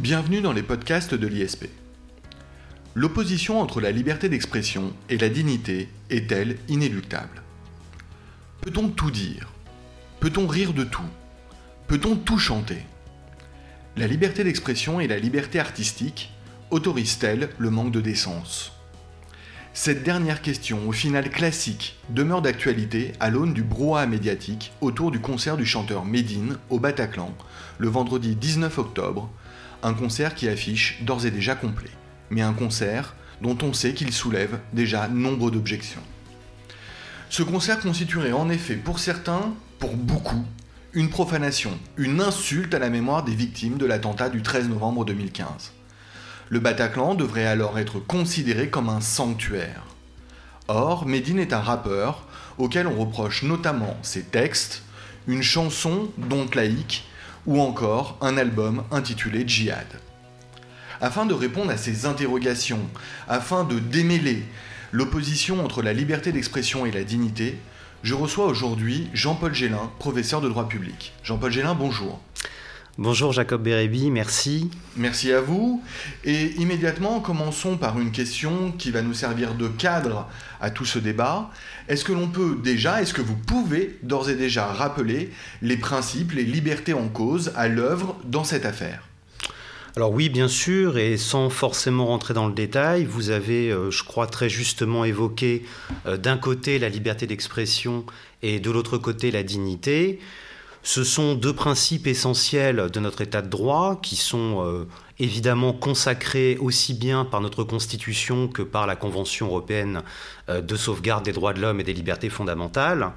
Bienvenue dans les podcasts de l'ISP. L'opposition entre la liberté d'expression et la dignité est-elle inéluctable. Peut-on tout dire? Peut-on rire de tout? Peut-on tout chanter? La liberté d'expression et la liberté artistique autorisent-elles le manque de décence. Cette dernière question, au final classique, demeure d'actualité à l'aune du brouhaha médiatique autour du concert du chanteur Médine au Bataclan le vendredi 19 octobre un concert qui affiche d'ores et déjà complet, mais un concert dont on sait qu'il soulève déjà nombre d'objections. Ce concert constituerait en effet pour certains, pour beaucoup, une profanation, une insulte à la mémoire des victimes de l'attentat du 13 novembre 2015. Le Bataclan devrait alors être considéré comme un sanctuaire. Or, Medine est un rappeur auquel on reproche notamment ses textes, une chanson, donc laïque, ou encore un album intitulé Djihad. Afin de répondre à ces interrogations, afin de démêler l'opposition entre la liberté d'expression et la dignité, je reçois aujourd'hui Jean-Paul Gélin, professeur de droit public. Jean-Paul Gélin, bonjour. Bonjour Jacob Bérébi, merci. Merci à vous. Et immédiatement, commençons par une question qui va nous servir de cadre à tout ce débat. Est-ce que l'on peut déjà, est-ce que vous pouvez d'ores et déjà rappeler les principes, les libertés en cause à l'œuvre dans cette affaire? Alors oui, bien sûr, et sans forcément rentrer dans le détail, vous avez, euh, je crois, très justement évoqué euh, d'un côté la liberté d'expression et de l'autre côté la dignité. Ce sont deux principes essentiels de notre État de droit qui sont euh, évidemment consacrés aussi bien par notre Constitution que par la Convention européenne euh, de sauvegarde des droits de l'homme et des libertés fondamentales.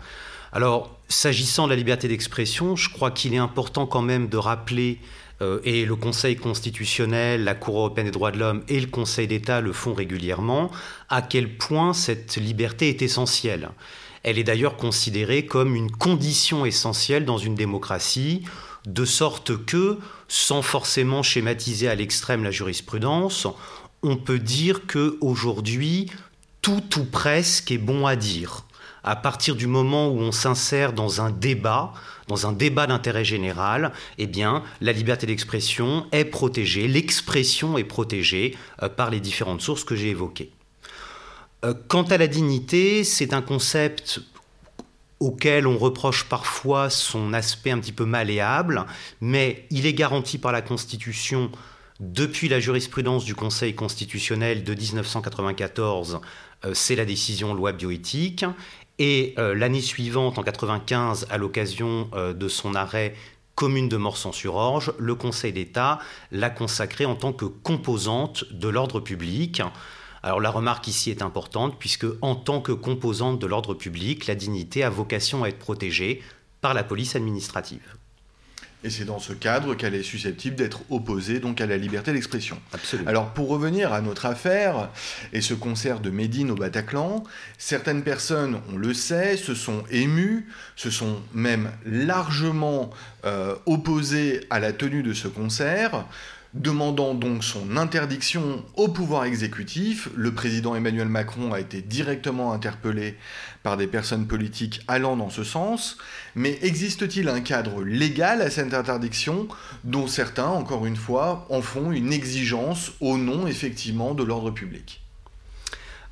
Alors, s'agissant de la liberté d'expression, je crois qu'il est important quand même de rappeler euh, et le Conseil constitutionnel, la Cour européenne des droits de l'homme et le Conseil d'État le font régulièrement, à quel point cette liberté est essentielle. Elle est d'ailleurs considérée comme une condition essentielle dans une démocratie, de sorte que, sans forcément schématiser à l'extrême la jurisprudence, on peut dire que aujourd'hui tout ou presque est bon à dire. À partir du moment où on s'insère dans un débat, dans un débat d'intérêt général, eh bien, la liberté d'expression est protégée, l'expression est protégée euh, par les différentes sources que j'ai évoquées. Euh, quant à la dignité, c'est un concept auquel on reproche parfois son aspect un petit peu malléable, mais il est garanti par la Constitution depuis la jurisprudence du Conseil constitutionnel de 1994, euh, c'est la décision loi bioéthique, et euh, l'année suivante, en 1995, à l'occasion de son arrêt commune de Morsan-sur-Orge, le Conseil d'État l'a consacré en tant que composante de l'ordre public. Alors la remarque ici est importante puisque en tant que composante de l'ordre public, la dignité a vocation à être protégée par la police administrative. Et c'est dans ce cadre qu'elle est susceptible d'être opposée donc à la liberté d'expression. Absolument. Alors pour revenir à notre affaire et ce concert de Médine au Bataclan, certaines personnes, on le sait, se sont émues, se sont même largement euh, opposées à la tenue de ce concert demandant donc son interdiction au pouvoir exécutif. Le président Emmanuel Macron a été directement interpellé par des personnes politiques allant dans ce sens. Mais existe-t-il un cadre légal à cette interdiction dont certains, encore une fois, en font une exigence au nom effectivement de l'ordre public?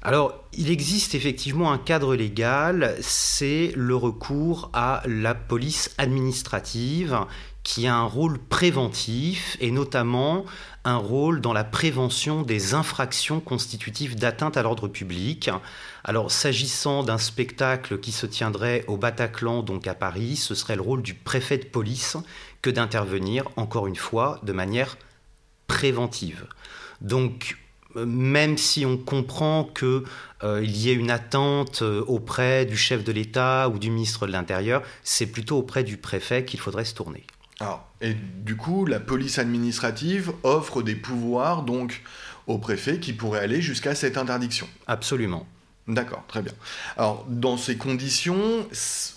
Alors, il existe effectivement un cadre légal, c'est le recours à la police administrative qui a un rôle préventif et notamment un rôle dans la prévention des infractions constitutives d'atteinte à l'ordre public. Alors s'agissant d'un spectacle qui se tiendrait au Bataclan, donc à Paris, ce serait le rôle du préfet de police que d'intervenir, encore une fois, de manière préventive. Donc même si on comprend qu'il euh, y ait une attente euh, auprès du chef de l'État ou du ministre de l'Intérieur, c'est plutôt auprès du préfet qu'il faudrait se tourner. Alors, et du coup, la police administrative offre des pouvoirs donc au préfet qui pourraient aller jusqu'à cette interdiction. Absolument. D'accord, très bien. Alors, dans ces conditions,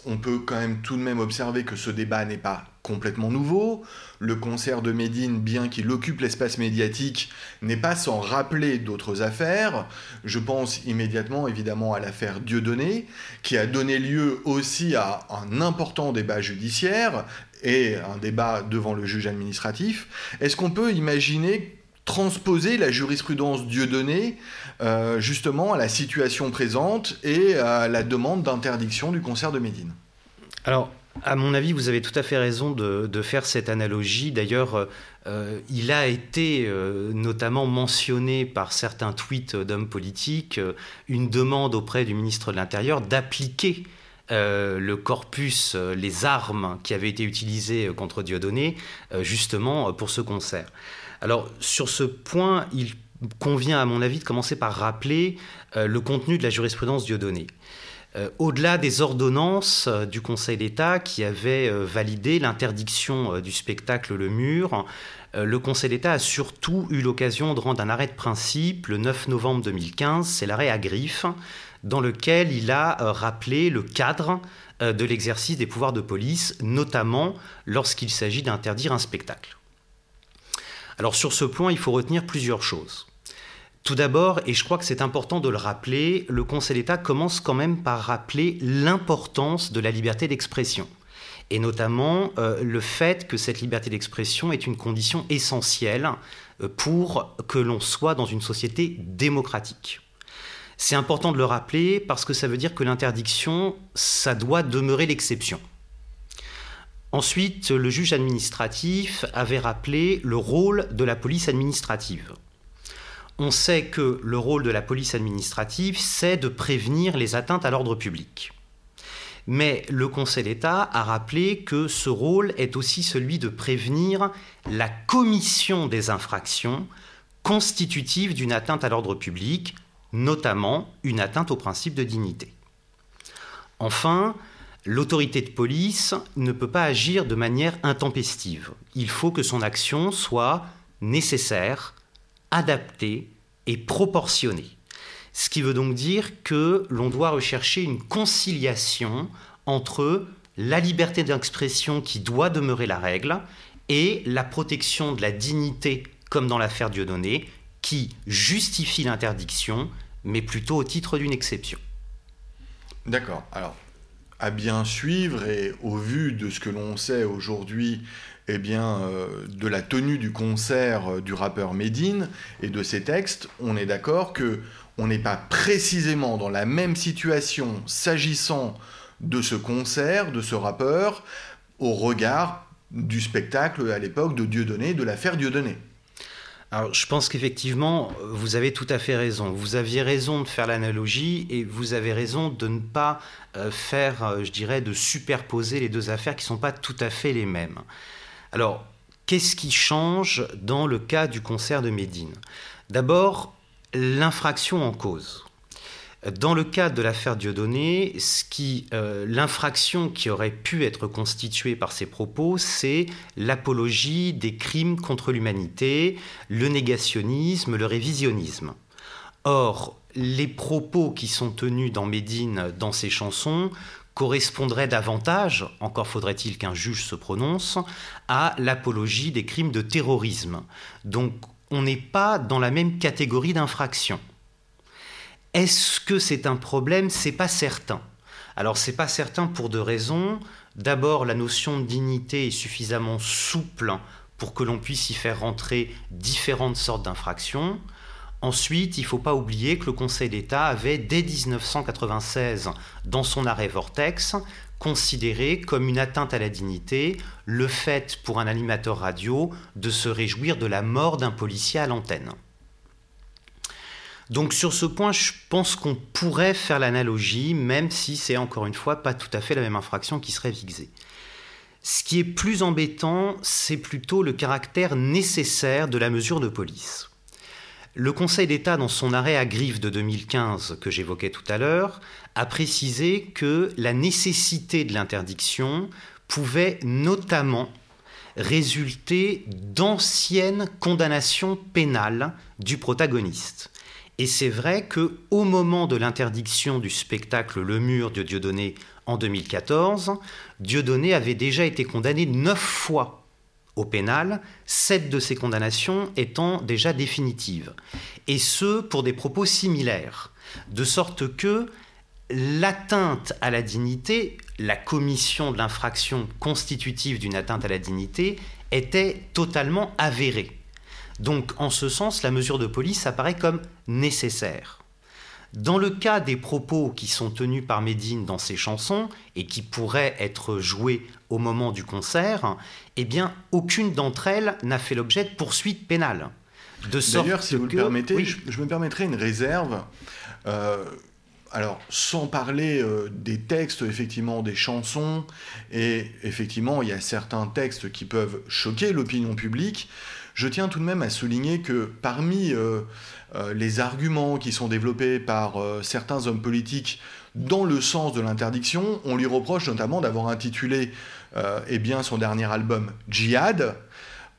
on peut quand même tout de même observer que ce débat n'est pas complètement nouveau. Le concert de Médine, bien qu'il occupe l'espace médiatique, n'est pas sans rappeler d'autres affaires. Je pense immédiatement évidemment à l'affaire Dieudonné, qui a donné lieu aussi à un important débat judiciaire, et un débat devant le juge administratif. Est-ce qu'on peut imaginer transposer la jurisprudence Dieudonné euh, justement à la situation présente et à la demande d'interdiction du concert de Médine Alors, à mon avis, vous avez tout à fait raison de, faire cette analogie. D'ailleurs, euh, il a été euh, notamment mentionné par certains tweets d'hommes politiques une demande auprès du ministre de l'Intérieur d'appliquer le corpus, les armes qui avaient été utilisées contre Dieudonné, justement pour ce concert. Alors sur ce point, il convient à mon avis de commencer par rappeler euh, le contenu de la jurisprudence Dieudonné. Euh, au-delà des ordonnances euh, du Conseil d'État qui avaient validé l'interdiction du spectacle Le Mur, le Conseil d'État a surtout eu l'occasion de rendre un arrêt de principe le 9 novembre 2015, c'est l'arrêt à griffe, dans lequel il a rappelé le cadre de l'exercice des pouvoirs de police, notamment lorsqu'il s'agit d'interdire un spectacle. Alors sur ce point, il faut retenir plusieurs choses. Tout d'abord, et je crois que c'est important de le rappeler, le Conseil d'État commence quand même par rappeler l'importance de la liberté d'expression, et notamment euh, le fait que cette liberté d'expression est une condition essentielle euh, pour que l'on soit dans une société démocratique. C'est important de le rappeler parce que ça veut dire que l'interdiction, ça doit demeurer l'exception. Ensuite, le juge administratif avait rappelé le rôle de la police administrative. On sait que le rôle de la police administrative, c'est de prévenir les atteintes à l'ordre public. Mais le Conseil d'État a rappelé que ce rôle est aussi celui de prévenir la commission des infractions constitutives d'une atteinte à l'ordre public, notamment une atteinte au principe de dignité. Enfin, L'autorité de police ne peut pas agir de manière intempestive. Il faut que son action soit nécessaire, adaptée et proportionnée. Ce qui veut donc dire que l'on doit rechercher une conciliation entre la liberté d'expression qui doit demeurer la règle et la protection de la dignité, comme dans l'affaire Dieudonné, qui justifie l'interdiction, mais plutôt au titre d'une exception. D'accord. Alors, à bien suivre et au vu de ce que l'on sait aujourd'hui eh bien, euh, de la tenue du concert du rappeur Medine et de ses textes, on est d'accord que on n'est pas précisément dans la même situation s'agissant de ce concert, de ce rappeur, au regard du spectacle à l'époque de Dieudonné, de l'affaire Dieudonné. Alors, je pense qu'effectivement, vous avez tout à fait raison. Vous aviez raison de faire l'analogie et vous avez raison de ne pas euh, faire, euh, je dirais, de superposer les deux affaires qui ne sont pas tout à fait les mêmes. Alors, qu'est-ce qui change dans le cas du concert de Médine? D'abord, l'infraction en cause. Dans le cas de l'affaire Dieudonné, euh, l'infraction qui aurait pu être constituée par ces propos, c'est l'apologie des crimes contre l'humanité, le négationnisme, le révisionnisme. Or, les propos qui sont tenus dans Médine dans ces chansons correspondraient davantage, encore faudrait-il qu'un juge se prononce, à l'apologie des crimes de terrorisme. Donc on n'est pas dans la même catégorie d'infraction. Est-ce que c'est un problème? C'est pas certain. Alors c'est pas certain pour deux raisons. D'abord, la notion de dignité est suffisamment souple pour que l'on puisse y faire rentrer différentes sortes d'infractions. Ensuite, il ne faut pas oublier que le Conseil d'État avait, dès 1996, dans son arrêt Vortex, considéré comme une atteinte à la dignité le fait pour un animateur radio de se réjouir de la mort d'un policier à l'antenne. Donc sur ce point, je pense qu'on pourrait faire l'analogie, même si c'est encore une fois pas tout à fait la même infraction qui serait visée. Ce qui est plus embêtant, c'est plutôt le caractère nécessaire de la mesure de police. Le Conseil d'État, dans son arrêt à griffe de 2015 que j'évoquais tout à l'heure, a précisé que la nécessité de l'interdiction pouvait notamment résulter d'anciennes condamnations pénales du protagoniste. Et c'est vrai que au moment de l'interdiction du spectacle Le Mur de Dieudonné en 2014, Dieudonné avait déjà été condamné neuf fois au pénal, sept de ces condamnations étant déjà définitives, et ce pour des propos similaires, de sorte que l'atteinte à la dignité, la commission de l'infraction constitutive d'une atteinte à la dignité était totalement avérée. Donc en ce sens, la mesure de police apparaît comme nécessaire. Dans le cas des propos qui sont tenus par Médine dans ses chansons et qui pourraient être joués au moment du concert, eh bien, aucune d'entre elles n'a fait l'objet de poursuites pénales. D'ailleurs, si vous le permettez, je, me permettrai une réserve. Euh, alors, sans parler euh, des textes, effectivement, des chansons, et effectivement, il y a certains textes qui peuvent choquer l'opinion publique, je tiens tout de même à souligner que parmi euh, les arguments qui sont développés par certains hommes politiques dans le sens de l'interdiction, on lui reproche notamment d'avoir intitulé eh son dernier album Djihad,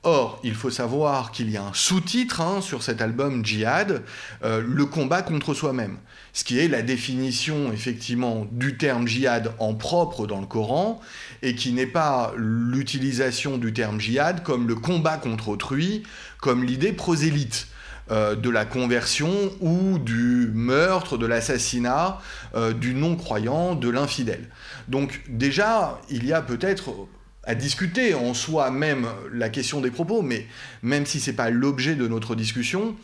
Or, il faut savoir qu'il y a un sous-titre hein, sur cet album Djihad, euh, le combat contre soi-même, ce qui est la définition effectivement du terme djihad en propre dans le Coran, et qui n'est pas l'utilisation du terme djihad comme le combat contre autrui, comme l'idée prosélyte. Euh, de la conversion ou du meurtre, de l'assassinat, euh, du non-croyant, de l'infidèle. Donc déjà, il y a peut-être à discuter en soi même la question des propos, mais même si ce n'est pas l'objet de notre discussion,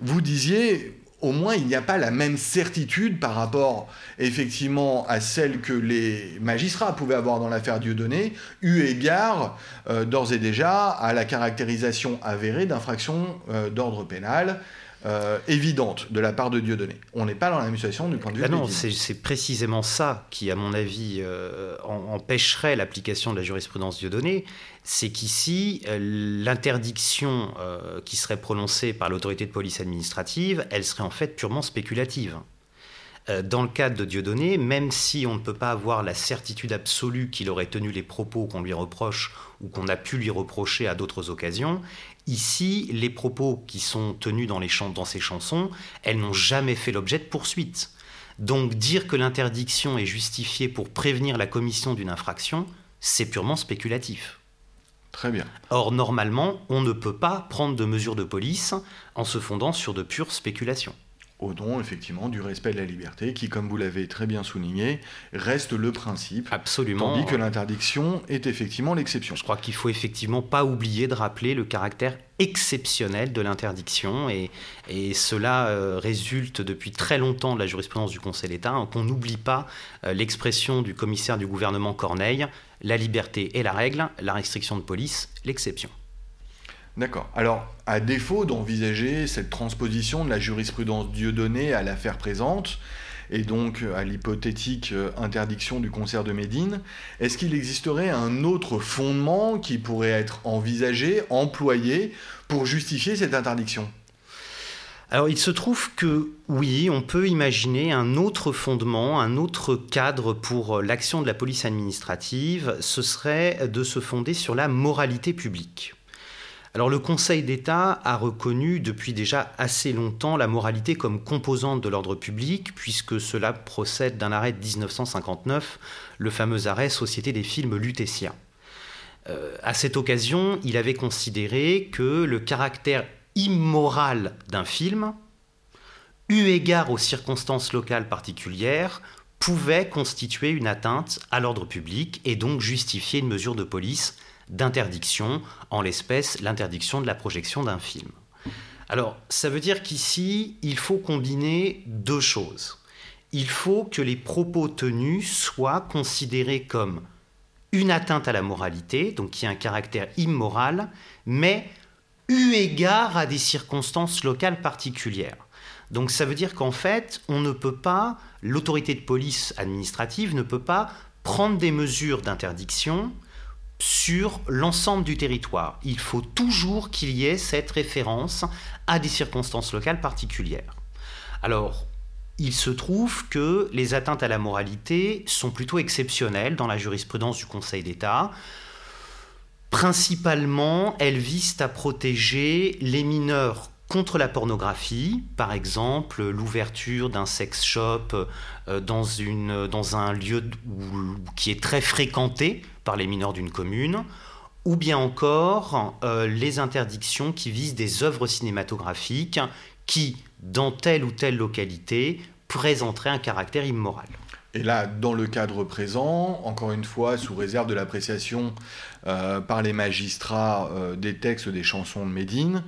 vous disiez au moins il n'y a pas la même certitude par rapport effectivement à celle que les magistrats pouvaient avoir dans l'affaire Dieudonné, eu égard euh, d'ores et déjà à la caractérisation avérée d'infractions euh, d'ordre pénal euh, évidente de la part de Dieudonné. On n'est pas dans la même situation du point de vue. Ah non, c'est précisément ça qui, à mon avis, euh, empêcherait l'application de la jurisprudence Dieudonné. C'est qu'ici, euh, l'interdiction qui serait prononcée par l'autorité de police administrative, elle serait en fait purement spéculative. Dans le cadre de Dieudonné, même si on ne peut pas avoir la certitude absolue qu'il aurait tenu les propos qu'on lui reproche ou qu'on a pu lui reprocher à d'autres occasions, Ici, les propos qui sont tenus dans, les dans ces chansons, elles n'ont jamais fait l'objet de poursuites. Donc dire que l'interdiction est justifiée pour prévenir la commission d'une infraction, c'est purement spéculatif. Très bien. Or, normalement, on ne peut pas prendre de mesures de police en se fondant sur de pures spéculations au nom effectivement du respect de la liberté, qui, comme vous l'avez très bien souligné, reste le principe. Absolument. Tandis que l'interdiction est effectivement l'exception. Je crois qu'il faut effectivement pas oublier de rappeler le caractère exceptionnel de l'interdiction, et, cela euh, résulte depuis très longtemps de la jurisprudence du Conseil d'État, hein, qu'on n'oublie pas euh, l'expression du commissaire du gouvernement Corneille, la liberté est la règle, la restriction de police l'exception. D'accord. Alors, à défaut d'envisager cette transposition de la jurisprudence Dieudonné à l'affaire présente, et donc à l'hypothétique euh, interdiction du concert de Médine, est-ce qu'il existerait un autre fondement qui pourrait être envisagé, employé, pour justifier cette interdiction? Alors il se trouve que oui, on peut imaginer un autre fondement, un autre cadre pour l'action de la police administrative, ce serait de se fonder sur la moralité publique. Alors le Conseil d'État a reconnu depuis déjà assez longtemps la moralité comme composante de l'ordre public, puisque cela procède d'un arrêt de 1959, le fameux arrêt Société des films Lutetia. Euh, à cette occasion, il avait considéré que le caractère immoral d'un film, eu égard aux circonstances locales particulières, pouvait constituer une atteinte à l'ordre public et donc justifier une mesure de police d'interdiction, en l'espèce l'interdiction de la projection d'un film. Alors, ça veut dire qu'ici, il faut combiner deux choses. Il faut que les propos tenus soient considérés comme une atteinte à la moralité, donc qui a un caractère immoral, mais eu égard à des circonstances locales particulières. Donc ça veut dire qu'en fait, on ne peut pas, l'autorité de police administrative ne peut pas prendre des mesures d'interdiction sur l'ensemble du territoire. Il faut toujours qu'il y ait cette référence à des circonstances locales particulières. Alors, il se trouve que les atteintes à la moralité sont plutôt exceptionnelles dans la jurisprudence du Conseil d'État. Principalement, elles visent à protéger les mineurs contre la pornographie, par exemple l'ouverture d'un sex shop euh, dans, une, dans un lieu qui est très fréquenté par les mineurs d'une commune, ou bien encore euh, les interdictions qui visent des œuvres cinématographiques qui, dans telle ou telle localité, présenteraient un caractère immoral. Et là, dans le cadre présent, encore une fois, sous réserve de l'appréciation euh, par les magistrats euh, des textes des chansons de Médine,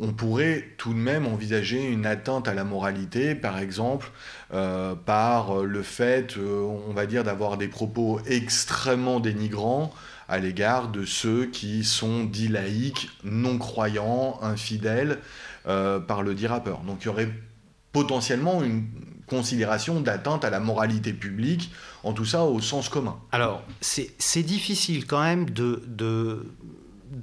on pourrait tout de même envisager une atteinte à la moralité, par exemple, euh, par le fait, on va dire, d'avoir des propos extrêmement dénigrants à l'égard de ceux qui sont dits laïcs, non croyants, infidèles, par le dit rappeur. Donc il y aurait potentiellement une considération d'atteinte à la moralité publique, en tout ça au sens commun. Alors, c'est difficile quand même de, de,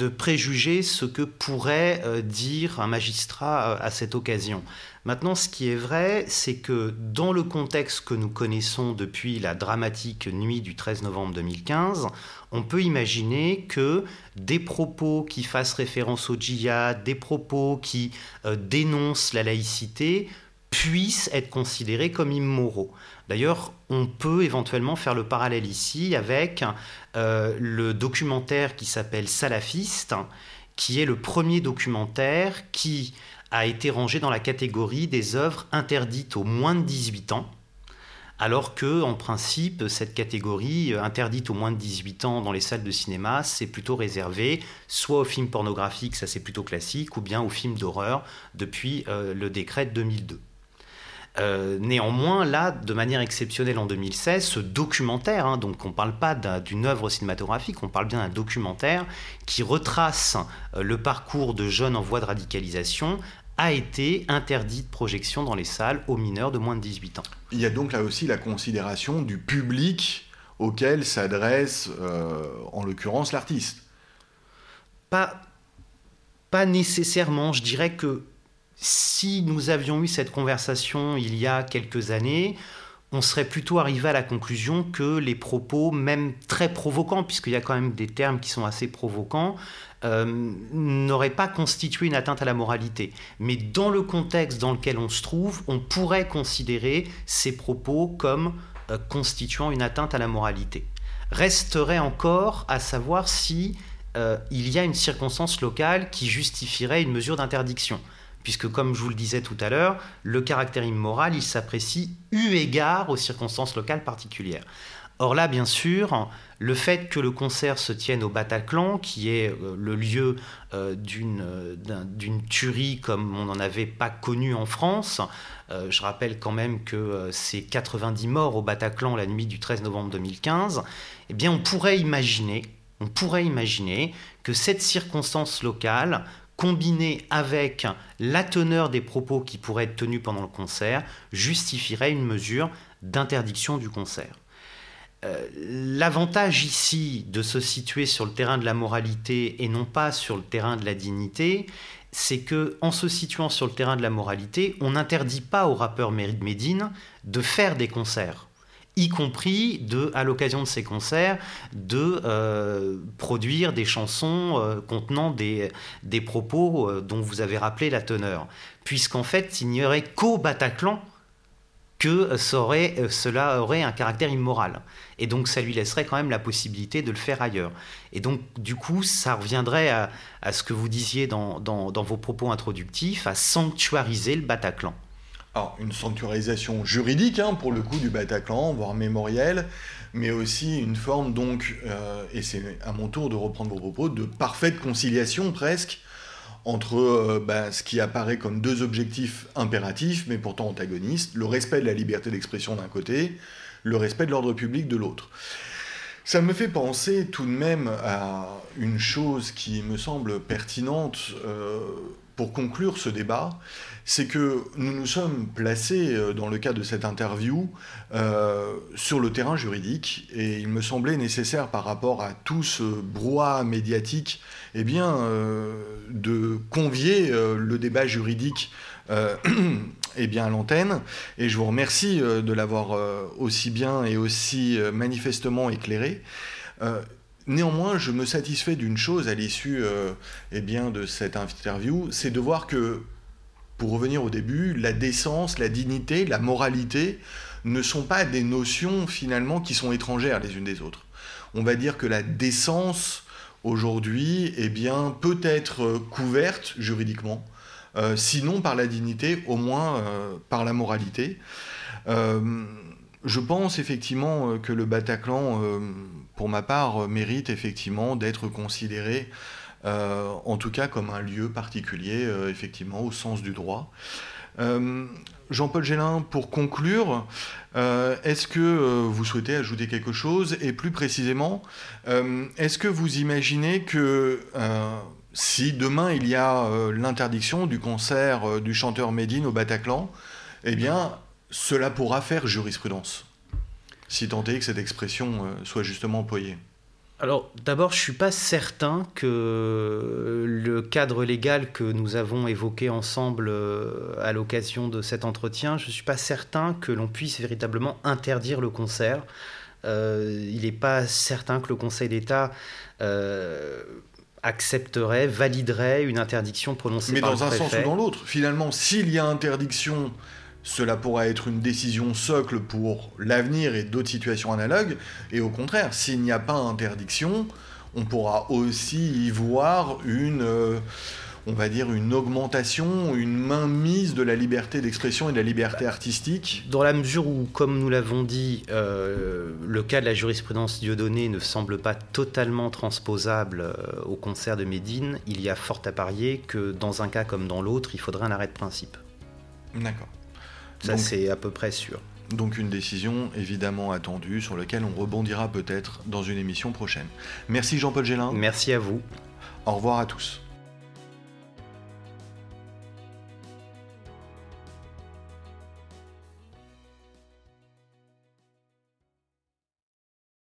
préjuger ce que pourrait euh, dire un magistrat euh, à cette occasion. Maintenant, ce qui est vrai, c'est que dans le contexte que nous connaissons depuis la dramatique nuit du 13 novembre 2015, on peut imaginer que des propos qui fassent référence au djihad, des propos qui euh, dénoncent la laïcité, puissent être considérés comme immoraux. D'ailleurs, on peut éventuellement faire le parallèle ici avec euh, le documentaire qui s'appelle Salafiste, qui est le premier documentaire qui a été rangé dans la catégorie des œuvres interdites aux moins de 18 ans, alors que, en principe, cette catégorie euh, interdite aux moins de 18 ans dans les salles de cinéma, c'est plutôt réservé soit aux films pornographiques, ça c'est plutôt classique, ou bien aux films d'horreur depuis euh, le décret de 2002. Euh, néanmoins, là, de manière exceptionnelle en 2016, ce documentaire, hein, donc on ne parle pas d'une œuvre cinématographique, on parle bien d'un documentaire qui retrace euh, le parcours de jeunes en voie de radicalisation, a été interdit de projection dans les salles aux mineurs de moins de 18 ans. Il y a donc là aussi la considération du public auquel s'adresse, euh, en l'occurrence, l'artiste. Pas, pas nécessairement, je dirais que si nous avions eu cette conversation il y a quelques années, on serait plutôt arrivé à la conclusion que les propos, même très provocants, puisqu'il y a quand même des termes qui sont assez provocants, euh, n'auraient pas constitué une atteinte à la moralité. Mais dans le contexte dans lequel on se trouve, on pourrait considérer ces propos comme euh, constituant une atteinte à la moralité. Resterait encore à savoir si euh, il y a une circonstance locale qui justifierait une mesure d'interdiction puisque comme je vous le disais tout à l'heure, le caractère immoral, il s'apprécie eu égard aux circonstances locales particulières. Or là, bien sûr, le fait que le concert se tienne au Bataclan, qui est euh, le lieu euh, d'une tuerie comme on n'en avait pas connu en France, euh, je rappelle quand même que c'est 90 morts au Bataclan la nuit du 13 novembre 2015, eh bien on pourrait imaginer, on pourrait imaginer que cette circonstance locale combiné avec la teneur des propos qui pourraient être tenus pendant le concert, justifierait une mesure d'interdiction du concert. Euh, l'avantage ici de se situer sur le terrain de la moralité et non pas sur le terrain de la dignité, c'est que en se situant sur le terrain de la moralité, on n'interdit pas au rappeur Médine de faire des concerts y compris de, à l'occasion de ces concerts, de euh, produire des chansons euh, contenant des, des propos euh, dont vous avez rappelé la teneur. Puisqu'en fait, il n'y aurait qu'au Bataclan que cela aurait un caractère immoral. Et donc ça lui laisserait quand même la possibilité de le faire ailleurs. Et donc du coup, ça reviendrait à, ce que vous disiez dans, dans, dans vos propos introductifs, à sanctuariser le Bataclan une sanctuarisation juridique, hein, pour le coup, du Bataclan, voire mémorielle, mais aussi une forme, donc, euh, et c'est à mon tour de reprendre vos propos, de parfaite conciliation presque entre euh, bah, ce qui apparaît comme deux objectifs impératifs, mais pourtant antagonistes, le respect de la liberté d'expression d'un côté, le respect de l'ordre public de l'autre. Ça me fait penser tout de même à une chose qui me semble pertinente euh, pour conclure ce débat, c'est que nous nous sommes placés, euh, dans le cadre de cette interview, euh, sur le terrain juridique, et il me semblait nécessaire par rapport à tout ce brouhaha médiatique, eh bien, euh, de convier le débat juridique eh bien, à l'antenne, et je vous remercie de l'avoir aussi bien et aussi manifestement éclairé. Néanmoins, je me satisfais d'une chose à l'issue eh bien, de cette interview, c'est de voir que pour revenir au début, la décence, la dignité, la moralité ne sont pas des notions finalement qui sont étrangères les unes des autres. On va dire que la décence aujourd'hui eh peut être couverte juridiquement, euh, sinon par la dignité, au moins euh, par la moralité. Euh, je pense effectivement que le Bataclan, pour ma part, mérite effectivement d'être considéré, en tout cas comme un lieu particulier, effectivement, au sens du droit. Jean-Paul Gélin, pour conclure, euh, est-ce que euh, vous souhaitez ajouter quelque chose? Et plus précisément, euh, est-ce que vous imaginez que si demain il y a l'interdiction du concert du chanteur Médine au Bataclan, eh bien, cela pourra faire jurisprudence? Si tant est que cette expression soit justement employée. Alors d'abord, je ne suis pas certain que le cadre légal que nous avons évoqué ensemble euh, à l'occasion de cet entretien, je ne suis pas certain que l'on puisse véritablement interdire le concert. Euh, il n'est pas certain que le Conseil d'État euh, accepterait, validerait une interdiction prononcée Mais par le préfet. Mais dans un sens ou dans l'autre. Finalement, s'il y a interdiction cela pourra être une décision socle pour l'avenir et d'autres situations analogues. Et au contraire, s'il n'y a pas interdiction, on pourra aussi y voir une, euh, on va dire, une augmentation, une mainmise de la liberté d'expression et de la liberté artistique. Dans la mesure où, comme nous l'avons dit, euh, le cas de la jurisprudence Dieudonné ne semble pas totalement transposable euh, au concert de Médine, il y a fort à parier que dans un cas comme dans l'autre, il faudrait un arrêt de principe. D'accord. Ça, c'est à peu près sûr. Donc une décision évidemment attendue sur laquelle on rebondira peut-être dans une émission prochaine. Merci Jean-Paul Gélin. Merci à vous. Au revoir à tous.